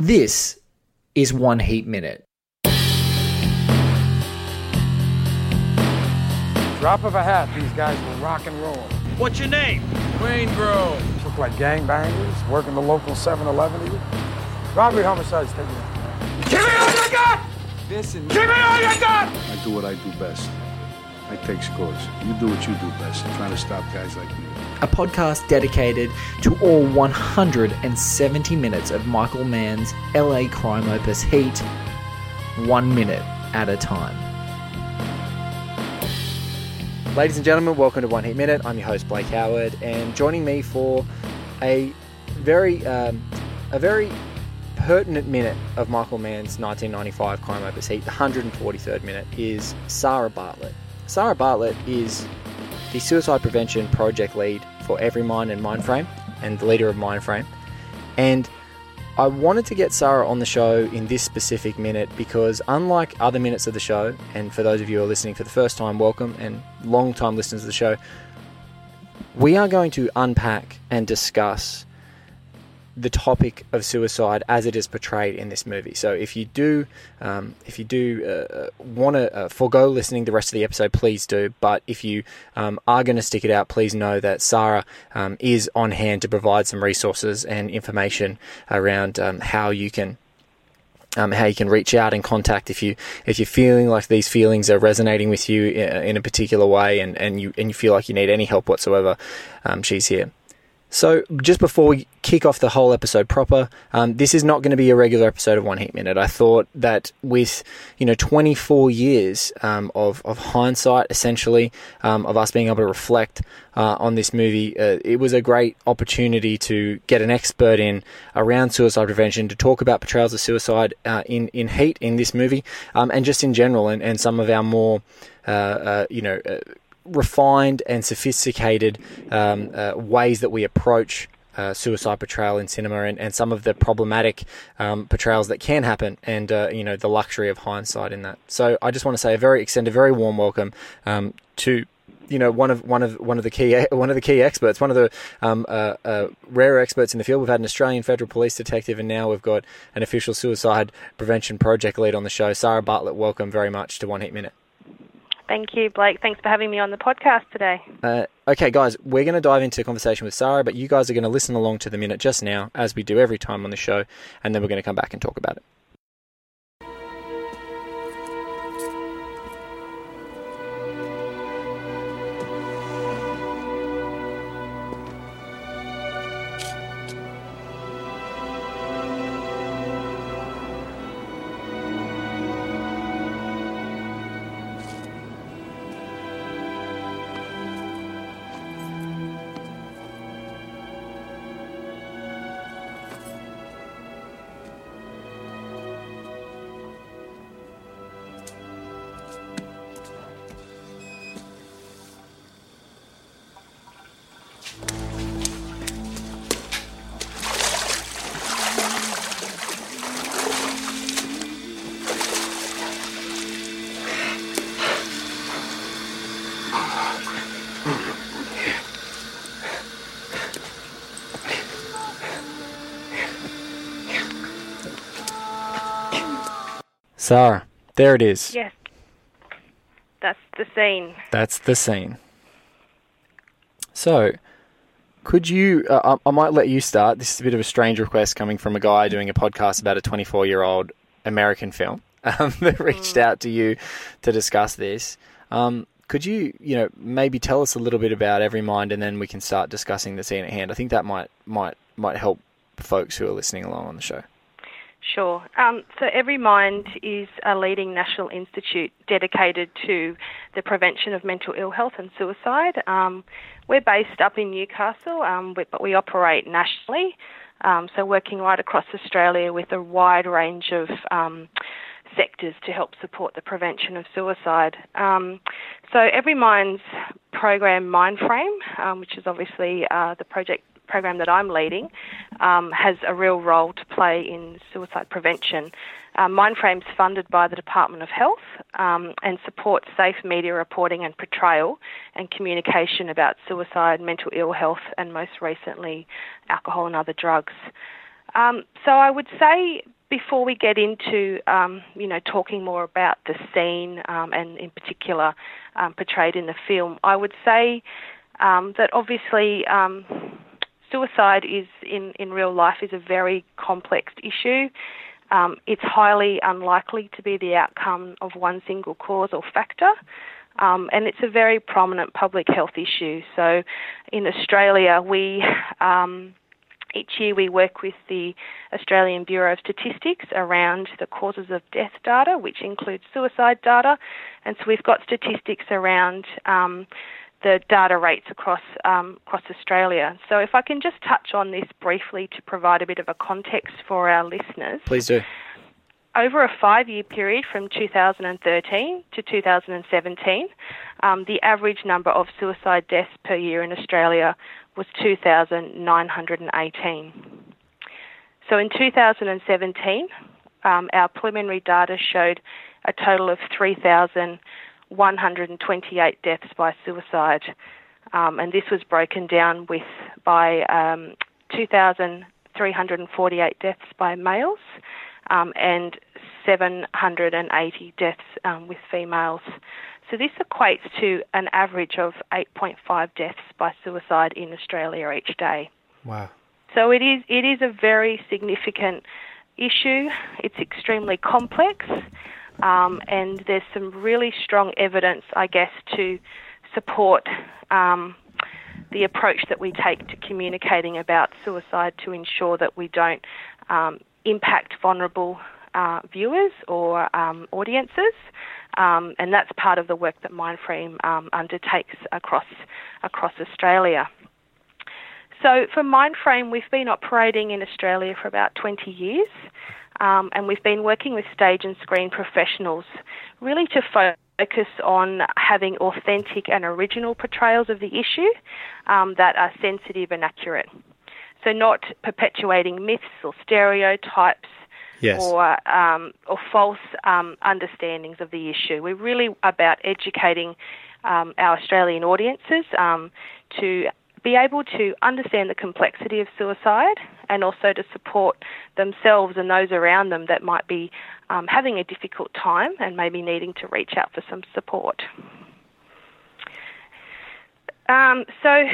This is One Heat Minute. Drop of a hat, these guys will rock and roll. What's your name? Waingro. Look like gangbangers, working the local 7-Eleven even. Robbery, homicides, take it. Give me all you got! Listen, Give me all you got! I do what I do best. I take scores. You do what you do best. Trying to stop guys like me. A podcast dedicated to all 170 minutes of Michael Mann's LA crime opus Heat, one minute at a time. Ladies and gentlemen, welcome to One Heat Minute. I'm your host Blake Howard, and joining me for a very, um, a very pertinent minute of Michael Mann's 1995 crime opus Heat, the 143rd minute, is Sara Bartlett. Sara Bartlett is the suicide prevention project lead for every Everymind and Mindframe, and the leader of Mindframe. And I wanted to get Sara on the show in this specific minute because, unlike other minutes of the show, and for those of you who are listening for the first time, welcome, and long time listeners of the show, we are going to unpack and discuss the topic of suicide as it is portrayed in this movie. So if you do, um, if you do uh, want to uh, forego listening the rest of the episode, please do. But if you um, are going to stick it out, please know that Sara um, is on hand to provide some resources and information around um, how you can. Um, how you can reach out and contact if you if you're feeling like these feelings are resonating with you in, in a particular way and, and you and you feel like you need any help whatsoever, um, she's here. So, just before we kick off the whole episode proper, um, this is not going to be a regular episode of One Heat Minute. I thought that with you know 24 years um, of of hindsight, essentially, um, of us being able to reflect uh, on this movie, uh, it was a great opportunity to get an expert in around suicide prevention to talk about portrayals of suicide uh, in in Heat in this movie, um, and just in general, and, and some of our more uh, uh, you know refined and sophisticated um, uh, ways that we approach uh, suicide portrayal in cinema and, and some of the problematic um, portrayals that can happen and uh, you know the luxury of hindsight in that so I just want to say a very extend a very warm welcome um, to you know one of one of one of the key one of the key experts, one of the um, uh, uh, rare experts in the field. We've had an Australian federal police detective, and now we've got an official suicide prevention project lead on the show. Sara Bartlett, welcome very much to One Heat Minute. Thank you, Blake. Thanks for having me on the podcast today. Uh, okay, guys, we're going to dive into a conversation with Sara, but you guys are going to listen along to the minute just now, as we do every time on the show, and then we're going to come back and talk about it. Sara, there it is. Yes, that's the scene. That's the scene. So, could you? Uh, I, I might let you start. This is a bit of a strange request coming from a guy doing a podcast about a 24 year old American film um, that reached out to you to discuss this. Um, could you, you know, maybe tell us a little bit about Everymind, and then we can start discussing the scene at hand. I think that might might might help folks who are listening along on the show. Sure. Um, so Everymind is a leading national institute dedicated to the prevention of mental ill health and suicide. Um, we're based up in Newcastle, um, but we operate nationally. Um, so working right across Australia with a wide range of um, sectors to help support the prevention of suicide. Um, so Everymind's program Mindframe, um, which is obviously uh, the project program that I'm leading, um, has a real role to play in suicide prevention. Uh, Mindframe's funded by the Department of Health um, and supports safe media reporting and portrayal and communication about suicide, mental ill health, and most recently, alcohol and other drugs. Um, so I would say before we get into um, you know talking more about the scene um, and in particular um, portrayed in the film, I would say um, that obviously suicide is in in real life is a very complex issue. Um, it's highly unlikely to be the outcome of one single cause or factor. Um, and it's a very prominent public health issue. So, in Australia, we um, each year we work with the Australian Bureau of Statistics around the causes of death data, which includes suicide data, and so we've got statistics around um, the data rates across um, across Australia. So if I can just touch on this briefly to provide a bit of a context for our listeners. Please do. Over a five-year period from 2013 to 2017, um, the average number of suicide deaths per year in Australia was 2,918. So in 2017, um, our preliminary data showed a total of 3,128 deaths by suicide, um, and this was broken down with by um, 2,348 deaths by males um, and 780 deaths um, with females. So this equates to an average of 8.5 deaths by suicide in Australia each day. Wow. So it is it is a very significant issue. It's extremely complex, um, and there's some really strong evidence, I guess, to support um, the approach that we take to communicating about suicide to ensure that we don't um, impact vulnerable uh, viewers or um, audiences. Um, and that's part of the work that Mindframe um, undertakes across across Australia. So for Mindframe, we've been operating in Australia for about 20 years, um, and we've been working with stage and screen professionals really to focus on having authentic and original portrayals of the issue um, that are sensitive and accurate. So not perpetuating myths or stereotypes Yes. or um, or false um, understandings of the issue. We're really about educating um, our Australian audiences um, to be able to understand the complexity of suicide and also to support themselves and those around them that might be um, having a difficult time and maybe needing to reach out for some support. Um, so,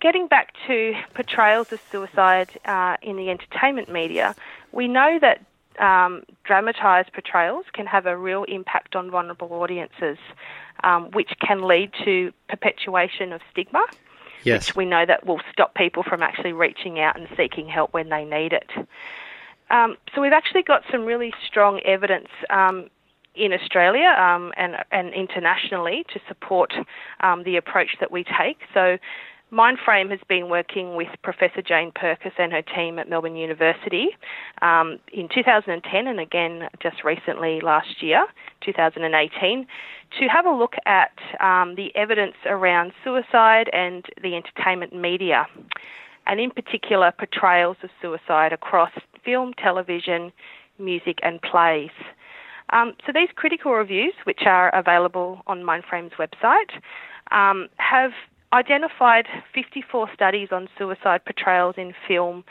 getting back to portrayals of suicide uh, in the entertainment media, we know that um, dramatised portrayals can have a real impact on vulnerable audiences, um, which can lead to perpetuation of stigma. Yes. Which we know that will stop people from actually reaching out and seeking help when they need it. Um, so we've actually got some really strong evidence um, in Australia um, and, and internationally to support um, the approach that we take. So Mindframe has been working with Professor Jane Pirkis and her team at Melbourne University um, in 2010 and again just recently last year, 2018, to have a look at um, the evidence around suicide and the entertainment media, and in particular portrayals of suicide across film, television, music, and plays. Um, so these critical reviews, which are available on Mindframe's website, um, have identified 54 studies on suicide portrayals in film,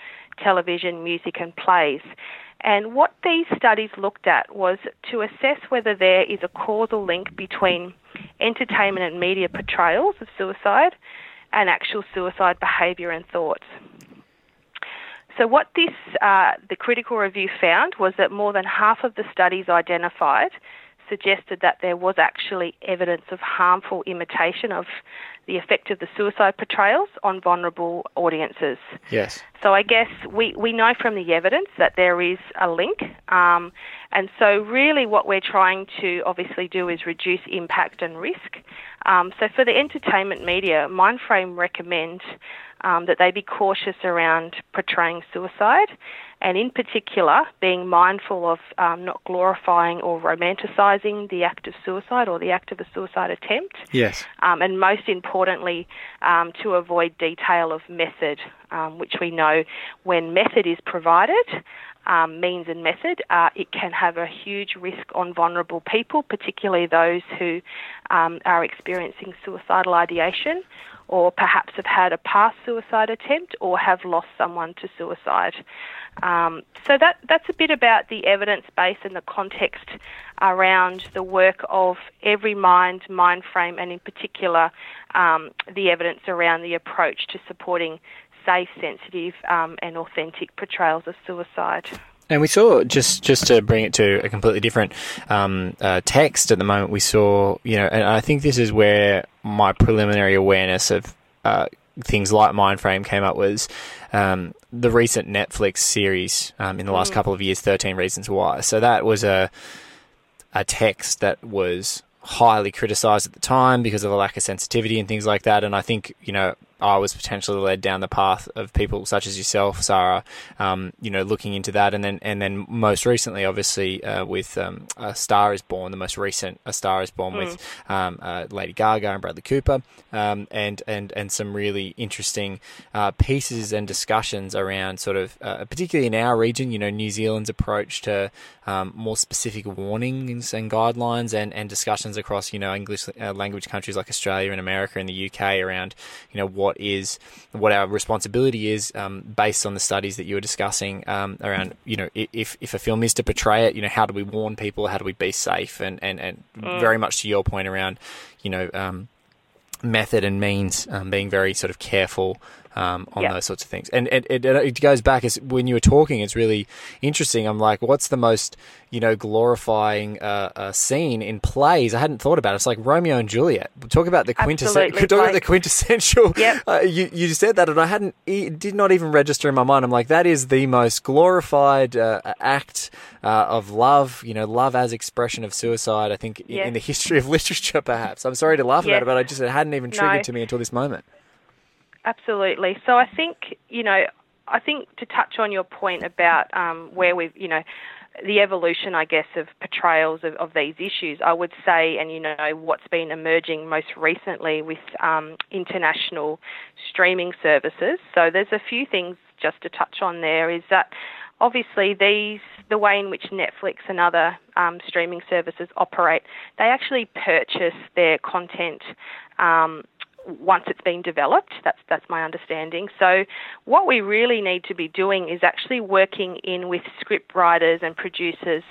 television, music, and plays. And what these studies looked at was to assess whether there is a causal link between entertainment and media portrayals of suicide and actual suicide behaviour and thoughts. So, what this uh, the critical review found was that more than half of the studies identified suggested that there was actually evidence of harmful imitation of the effect of the suicide portrayals on vulnerable audiences. Yes. So I guess we, we know from the evidence that there is a link. Um, and so really what we're trying to obviously do is reduce impact and risk. Um, so for the entertainment media, Mindframe recommend um, that they be cautious around portraying suicide and in particular being mindful of um, not glorifying or romanticising the act of suicide or the act of a suicide attempt. Yes. Um, and most importantly, um, to avoid detail of method, um, which we know when method is provided, um, means and method, uh, it can have a huge risk on vulnerable people, particularly those who um, are experiencing suicidal ideation or perhaps have had a past suicide attempt or have lost someone to suicide. Um, so that that's a bit about the evidence base and the context around the work of Everymind, Mindframe, and in particular um, the evidence around the approach to supporting safe, sensitive, um, and authentic portrayals of suicide. And we saw just just to bring it to a completely different um, uh, text at the moment. We saw, you know, and I think this is where my preliminary awareness of uh, things like Mindframe came up was um, the recent Netflix series um, in the last mm. couple of years, Thirteen Reasons Why. So that was a a text that was highly criticized at the time because of a lack of sensitivity and things like that. And I think you know I was potentially led down the path of people such as yourself, Sara, um, you know, looking into that, and then and then most recently, obviously, uh, with um, A Star Is Born, the most recent A Star Is Born mm. with um, uh, Lady Gaga and Bradley Cooper, um, and and and some really interesting uh, pieces and discussions around sort of, uh, particularly in our region, you know, New Zealand's approach to um, more specific warnings and guidelines, and and discussions across, you know, English uh, language countries like Australia and America and the UK around, you know, what what is what our responsibility is um, based on the studies that you were discussing um, around you know if if a film is to portray it you know how do we warn people how do we be safe and and, and mm. very much to your point around you know um, method and means um, being very sort of careful um, on those sorts of things. And it, it, it, goes back as when you were talking, it's really interesting. I'm like, what's the most you know glorifying uh, uh, scene in plays? I hadn't thought about it. It's like Romeo and Juliet. Talk about the quintessential. Talk about the quintessential. Yep. Uh, you you said that, and I hadn't. It did not even register in my mind. I'm like, that is the most glorified uh, act uh, of love. You know, love as expression of suicide. I think in, in the history of literature, perhaps. I'm sorry to laugh about it, but I just it hadn't even triggered no. to me until this moment. Absolutely. So I think, you know, I think to touch on your point about um, where we've, you know, the evolution, I guess, of portrayals of, of, these issues, I would say, and you know, what's been emerging most recently with um, international streaming services. So there's a few things just to touch on there is that obviously these, the way in which Netflix and other um, streaming services operate, they actually purchase their content um, once it's been developed. That's that's my understanding. So what we really need to be doing is actually working in with script writers and producers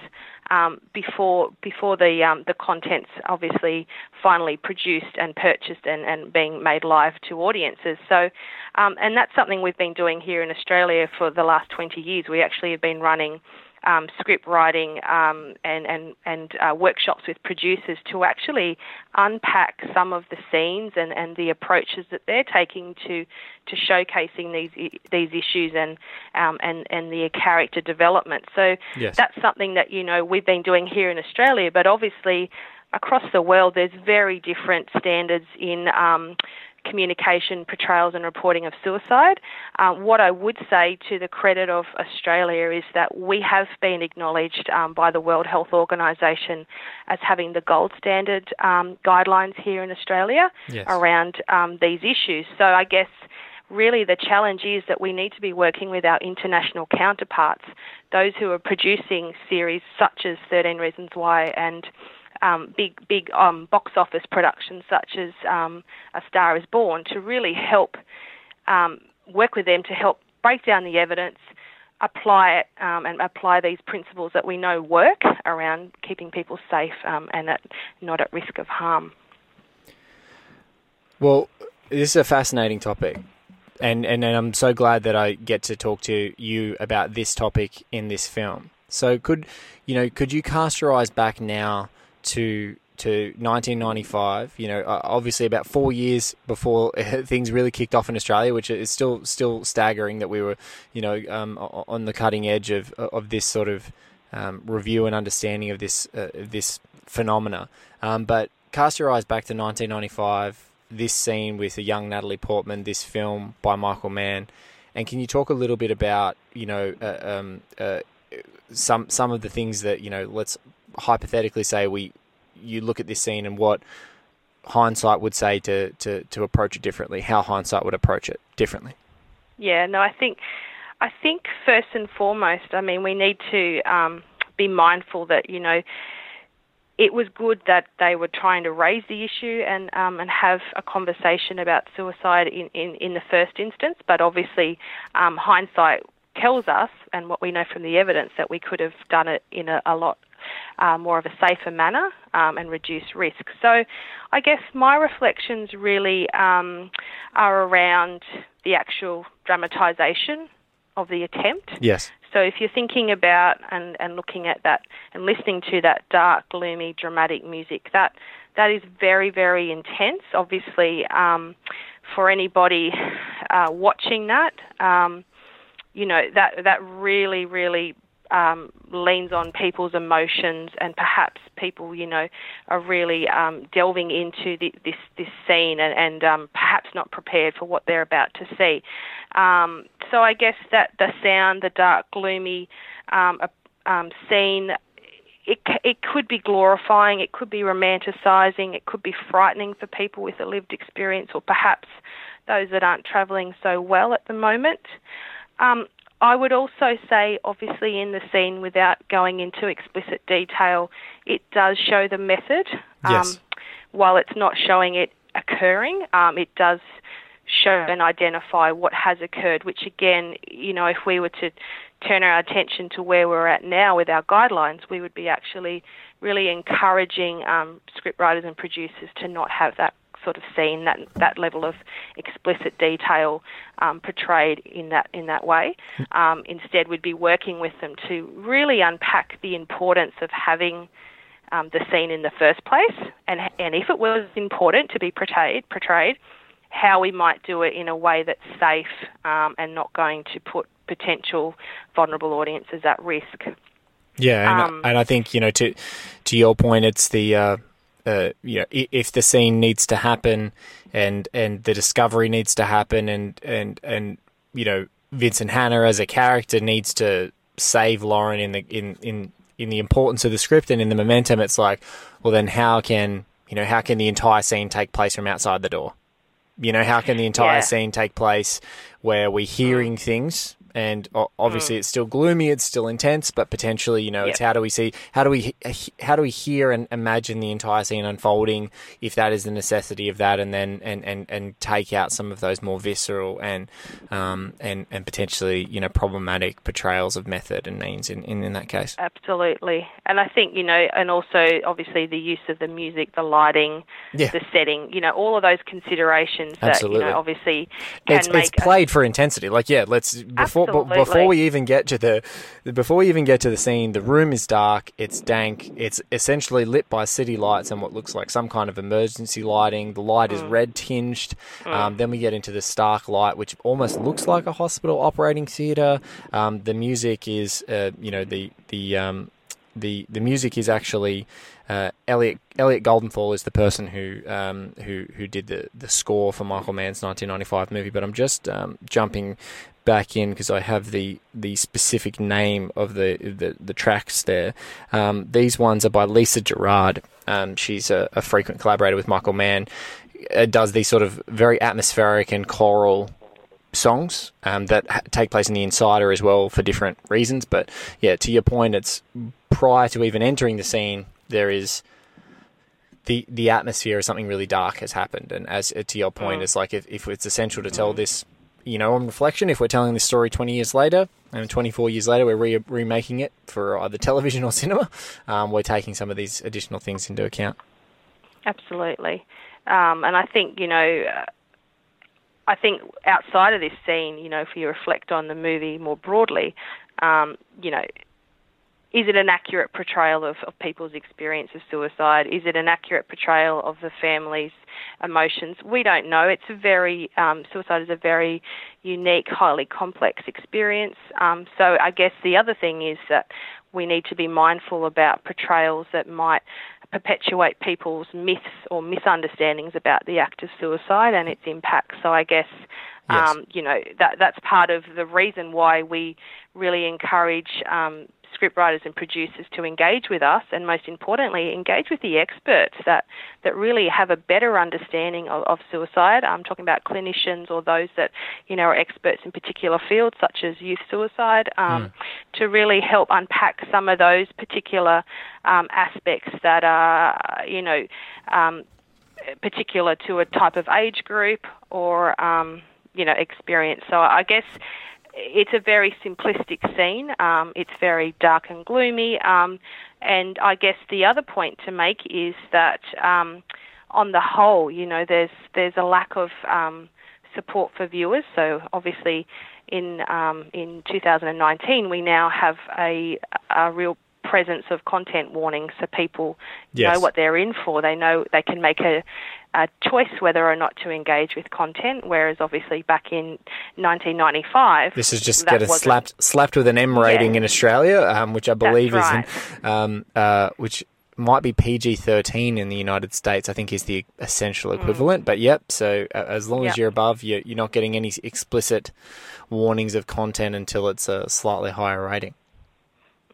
um, before before the um, the contents obviously finally produced and purchased and, and being made live to audiences. So um, and that's something we've been doing here in Australia for the last 20 years. We actually have been running um, script writing um, and and and uh, workshops with producers to actually unpack some of the scenes and, and the approaches that they're taking to to showcasing these these issues and um, and and the character development. So yes. that's something that you know we've been doing here in Australia, but obviously across the world there's very different standards in um, communication, portrayals, and reporting of suicide. Uh, what I would say to the credit of Australia is that we have been acknowledged um, by the World Health Organization as having the gold standard um, guidelines here in Australia yes. around um, these issues. So I guess really the challenge is that we need to be working with our international counterparts, those who are producing series such as 13 Reasons Why and um, big big um, box office productions such as um, A Star Is Born to really help um, work with them to help break down the evidence, apply it, um, and apply these principles that we know work around keeping people safe um, and at, not at risk of harm. Well, this is a fascinating topic. And, and, and I'm so glad that I get to talk to you about this topic in this film. So could you know could you cast your eyes back now to to 1995. You know, obviously about four years before things really kicked off in Australia, which is still still staggering that we were, you know, um, on the cutting edge of of this sort of um, review and understanding of this uh, this phenomena. Um, but cast your eyes back to 1995. This scene with a young Natalie Portman, this film by Michael Mann, and can you talk a little bit about you know uh, um, uh, some some of the things that you know let's hypothetically say we you look at this scene and what hindsight would say to, to, to approach it differently, how hindsight would approach it differently. Yeah, no, I think I think first and foremost, I mean, we need to um, be mindful that you know it was good that they were trying to raise the issue and um, and have a conversation about suicide in, in, in the first instance, but obviously um, hindsight tells us, and what we know from the evidence, that we could have done it in a, a lot uh, more of a safer manner um, and reduce risk. So, I guess my reflections really um, are around the actual dramatisation of the attempt. Yes. So if you're thinking about and, and looking at that and listening to that dark, gloomy, dramatic music, that that is very, very intense. Obviously, um, for anybody uh, watching that, um, you know that that really, really um, leans on people's emotions, and perhaps people, you know, are really um, delving into the, this this scene and, and um, perhaps not prepared for what they're about to see. Um, so I guess that the sound, the dark, gloomy um, um, scene. It, it could be glorifying, it could be romanticising, it could be frightening for people with a lived experience, or perhaps those that aren't travelling so well at the moment. Um, I would also say, obviously, in the scene, without going into explicit detail, it does show the method. Yes. Um, while it's not showing it occurring, um, it does show and identify what has occurred, which again, you know, if we were to turn our attention to where we're at now with our guidelines, we would be actually really encouraging um, scriptwriters and producers to not have that sort of seen that that level of explicit detail um, portrayed in that in that way. Um, instead, we'd be working with them to really unpack the importance of having um, the scene in the first place, and and if it was important to be portrayed, portrayed, how we might do it in a way that's safe um, and not going to put potential vulnerable audiences at risk. Yeah, and, Um, and I think you know to to your point, it's the uh, uh, you know if the scene needs to happen and and the discovery needs to happen and and and you know Vincent Hanna as a character needs to save Lauren in the in in in the importance of the script and in the momentum. It's like, well, then how can you know how can the entire scene take place from outside the door? You know, how can the entire Yeah. scene take place where we're hearing things and o- obviously it's still gloomy, it's still intense, but potentially, you know, it's how do we see, how do we, how do we hear and imagine the entire scene unfolding if that is the necessity of that, and then and and and take out some of those more visceral and um and and potentially you know problematic portrayals of method and means in in, in that case. Absolutely. And I think, you know, and also obviously the use of the music, the lighting, Yeah. the setting, you know, all of those considerations that, Absolutely. you know, obviously can it's, make it's played for intensity. Like, yeah, let's before b- before we even get to the before we even get to the scene, the room is dark, it's dank, it's essentially lit by city lights and what looks like some kind of emergency lighting. The light Mm. is red tinged. Um, then we get into the stark light, which almost looks like a hospital operating theater. Um, the music is, uh, you know, the the um, the the music is actually uh, Elliot Elliot Goldenthal is the person who um, who who did the the score for Michael Mann's 1995 movie. But I'm just um, jumping back in because I have the the specific name of the the, the tracks there. Um, these ones are by Lisa Gerrard. Um, she's a, a frequent collaborator with Michael Mann. Uh, does these sort of very atmospheric and choral songs um, that ha- take place in the Insider as well for different reasons. But yeah, to your point, it's prior to even entering the scene, there is the the atmosphere of something really dark has happened. And as uh, to your point, it's like if, if it's essential to tell this, you know, on reflection, if we're telling this story 20 years later and 24 years later, we're re- remaking it for either television or cinema, um, we're taking some of these additional things into account. Absolutely. Um, and I think, you know, uh, I think outside of this scene, you know, if you reflect on the movie more broadly, um, you know, is it an accurate portrayal of, of people's experience of suicide? Is it an accurate portrayal of the family's emotions? We don't know. It's a very, um, suicide is a very unique, highly complex experience. Um, so I guess the other thing is that we need to be mindful about portrayals that might perpetuate people's myths or misunderstandings about the act of suicide and its impact. So I guess Yes. um, you know that that's part of the reason why we really encourage um, scriptwriters and producers to engage with us, and most importantly, engage with the experts that that really have a better understanding of, of suicide. I'm talking about clinicians or those that you know are experts in particular fields such as youth suicide, um, to really help unpack some of those particular um, aspects that are you know. Um, particular to a type of age group or um, you know experience. So I guess it's a very simplistic scene. Um, it's very dark and gloomy. Um, and I guess the other point to make is that, um, on the whole, you know, there's there's a lack of um, support for viewers. So obviously, in um, in 2019, we now have a a real presence of content warnings so people Yes. know what they're in for. They know they can make a, a choice whether or not to engage with content, whereas obviously back in 1995. This is just getting slapped slapped with an M rating Yeah. in Australia, um, which I believe right. is in, um, uh, which might be PG thirteen in the United States. I think is the essential equivalent. But yep, so uh, as long as Mm. You're above, you're, you're not getting any explicit warnings of content until it's a slightly higher rating.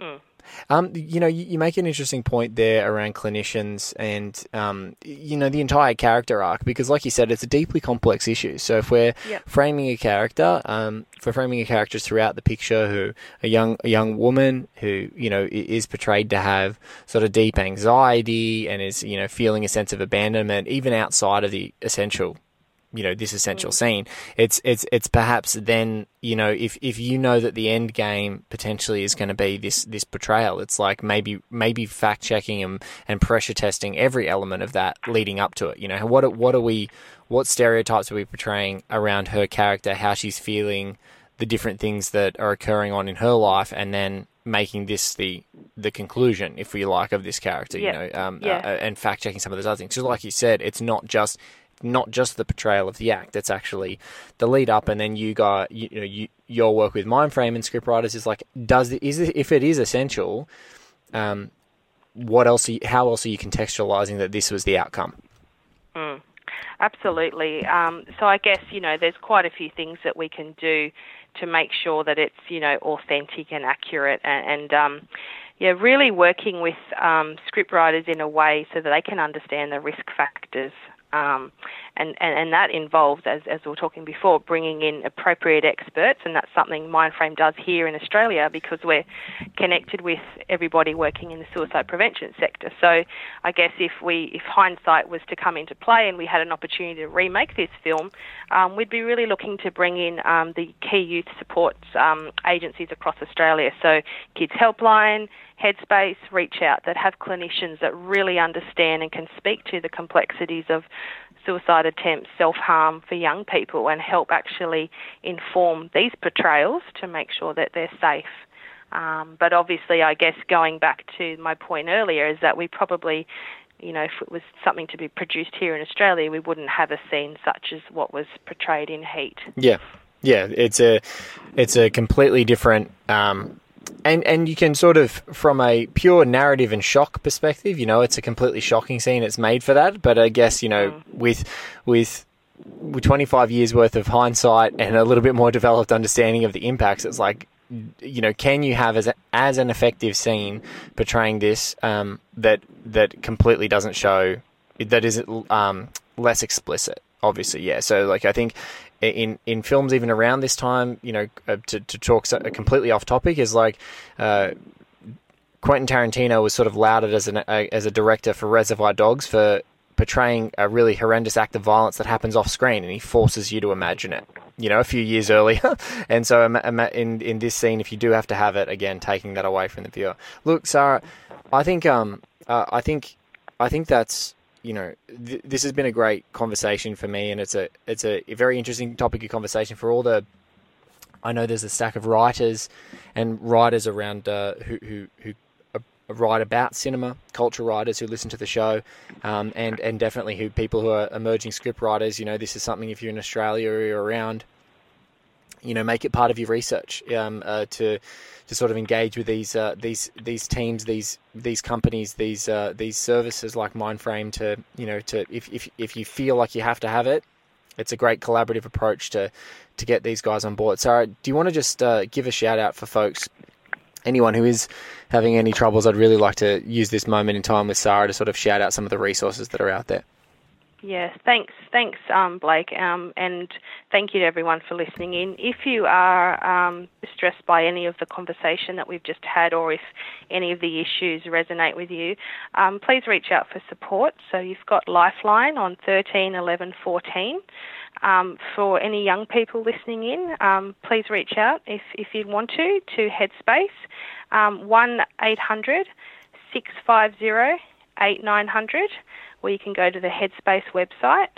Mm. Um, you know, you, you make an interesting point there around clinicians and, um, you know, the entire character arc because, like you said, it's a deeply complex issue. So if we're Yep. framing a character, um, if we're framing a character throughout the picture, who a young a young woman who you know is portrayed to have sort of deep anxiety and is you know feeling a sense of abandonment, even outside of the essential you know this essential scene it's it's it's perhaps then you know if if you know that the end game potentially is going to be this this portrayal it's like maybe maybe fact checking and and pressure testing every element of that leading up to it you know what what are we what stereotypes are we portraying around her character how she's feeling the different things that are occurring on in her life and then making this the the conclusion if we like of this character Yeah. you know um, Yeah. uh, and fact checking some of those other things. So, like you said, it's not just not just the portrayal of the act. It's actually the lead up, and then you got you, you know you, your work with Mindframe and scriptwriters is like does it, if it is essential, um, what else? Are you, how else are you contextualizing that this was the outcome? Absolutely. Um, so I guess you know there's quite a few things that we can do to make sure that it's you know authentic and accurate, and, and um, yeah, really working with um, scriptwriters in a way so that they can understand the risk factors. Um, and, and, and that involves, as, as we were talking before, bringing in appropriate experts, and that's something Mindframe does here in Australia because we're connected with everybody working in the suicide prevention sector. So I guess if we, if hindsight was to come into play and we had an opportunity to remake this film, um, we'd be really looking to bring in um, the key youth support um, agencies across Australia. So Kids Helpline, Headspace, Reach Out, that have clinicians that really understand and can speak to the complexities of suicide attempts, self harm for young people, and help actually inform these portrayals to make sure that they're safe. Um, but obviously, I guess going back to my point earlier is that we probably, you know, if it was something to be produced here in Australia, we wouldn't have a scene such as what was portrayed in Heat. Yeah, yeah, it's a it's a completely different. Um, and, and you can sort of, from a pure narrative and shock perspective, you know, it's a completely shocking scene. It's made for that, but I guess you know, with with with 25 years worth of hindsight and a little bit more developed understanding of the impacts, it's like, you know, can you have as a, as an effective scene portraying this um, that that completely doesn't show that is um, less explicit? Obviously, yeah. So, like, I think in in films even around this time, you know, uh, to to talk so, completely off topic is like. Uh, Quentin Tarantino was sort of lauded as an a, as a director for Reservoir Dogs for portraying a really horrendous act of violence that happens off screen, and he forces you to imagine it. You know, a few years earlier, and so in in this scene, if you do have to have it again, taking that away from the viewer. Look, Sara, I think um uh, I think I think that's you know th- this has been a great conversation for me, and it's a it's a very interesting topic of conversation for all the. I know there's a stack of writers and writers around uh, who who who write about cinema, culture writers who listen to the show, um, and and definitely who people who are emerging script writers. You know, this is something if you're in Australia or you're around, you know, make it part of your research um, uh, to to sort of engage with these uh, these these teams, these these companies, these uh, these services like Mindframe. To you know, to if if if you feel like you have to have it, it's a great collaborative approach to to get these guys on board. Sara, do you want to just uh, give a shout out for folks? anyone who is having any troubles, I'd really like to use this moment in time with Sara to sort of shout out some of the resources that are out there. Yes, thanks, thanks, um, Blake, um, and thank you to everyone for listening in. If you are um, distressed by any of the conversation that we've just had, or if any of the issues resonate with you, um, please reach out for support. So you've got Lifeline on 13 11 14. Um, for any young people listening in, um, please reach out if, if you want to to Headspace, um, 1 800 650 8900, or you can go to the Headspace website.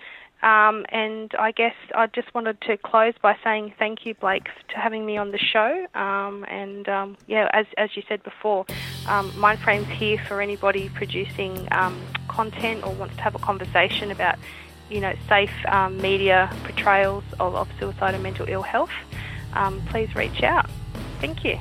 Um, and I guess I just wanted to close by saying thank you, Blake, to having me on the show. Um, and um, yeah, as, as you said before, um, Mindframe's here for anybody producing um, content or wants to have a conversation about, you know, safe um, media portrayals of, of suicide and mental ill health. Please reach out. Thank you.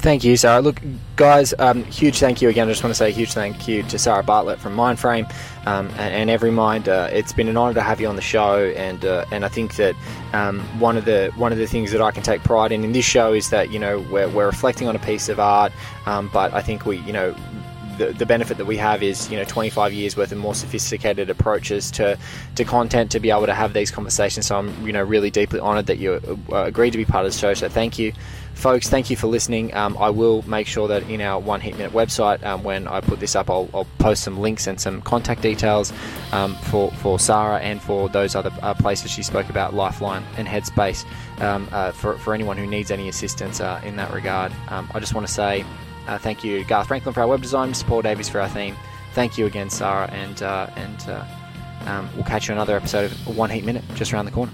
Thank you, Sara. Look, guys, um, huge thank you again. I just want to say a huge thank you to Sara Bartlett from Mindframe um, and, and Everymind. Uh, it's been an honour to have you on the show, and uh, and I think that um, one of the one of the things that I can take pride in in this show is that you know we're, we're reflecting on a piece of art, um, but I think we you know the, the benefit that we have is you know 25 years worth of more sophisticated approaches to to content to be able to have these conversations. So I'm you know really deeply honoured that you uh, agreed to be part of the show. So thank you, folks. Thank you for listening. Um, I will make sure that in our One Heat Minute website, um, when I put this up, I'll, I'll, post some links and some contact details um, for for Sara and for those other uh, places she spoke about, Lifeline and Headspace, um, uh, for for anyone who needs any assistance uh, in that regard. Um, I just want to say. Uh, thank you, Garth Franklin, for our web design. Paul Davies for our theme. Thank you again, Sara, and uh, and uh, um, we'll catch you another episode of One Heat Minute just around the corner.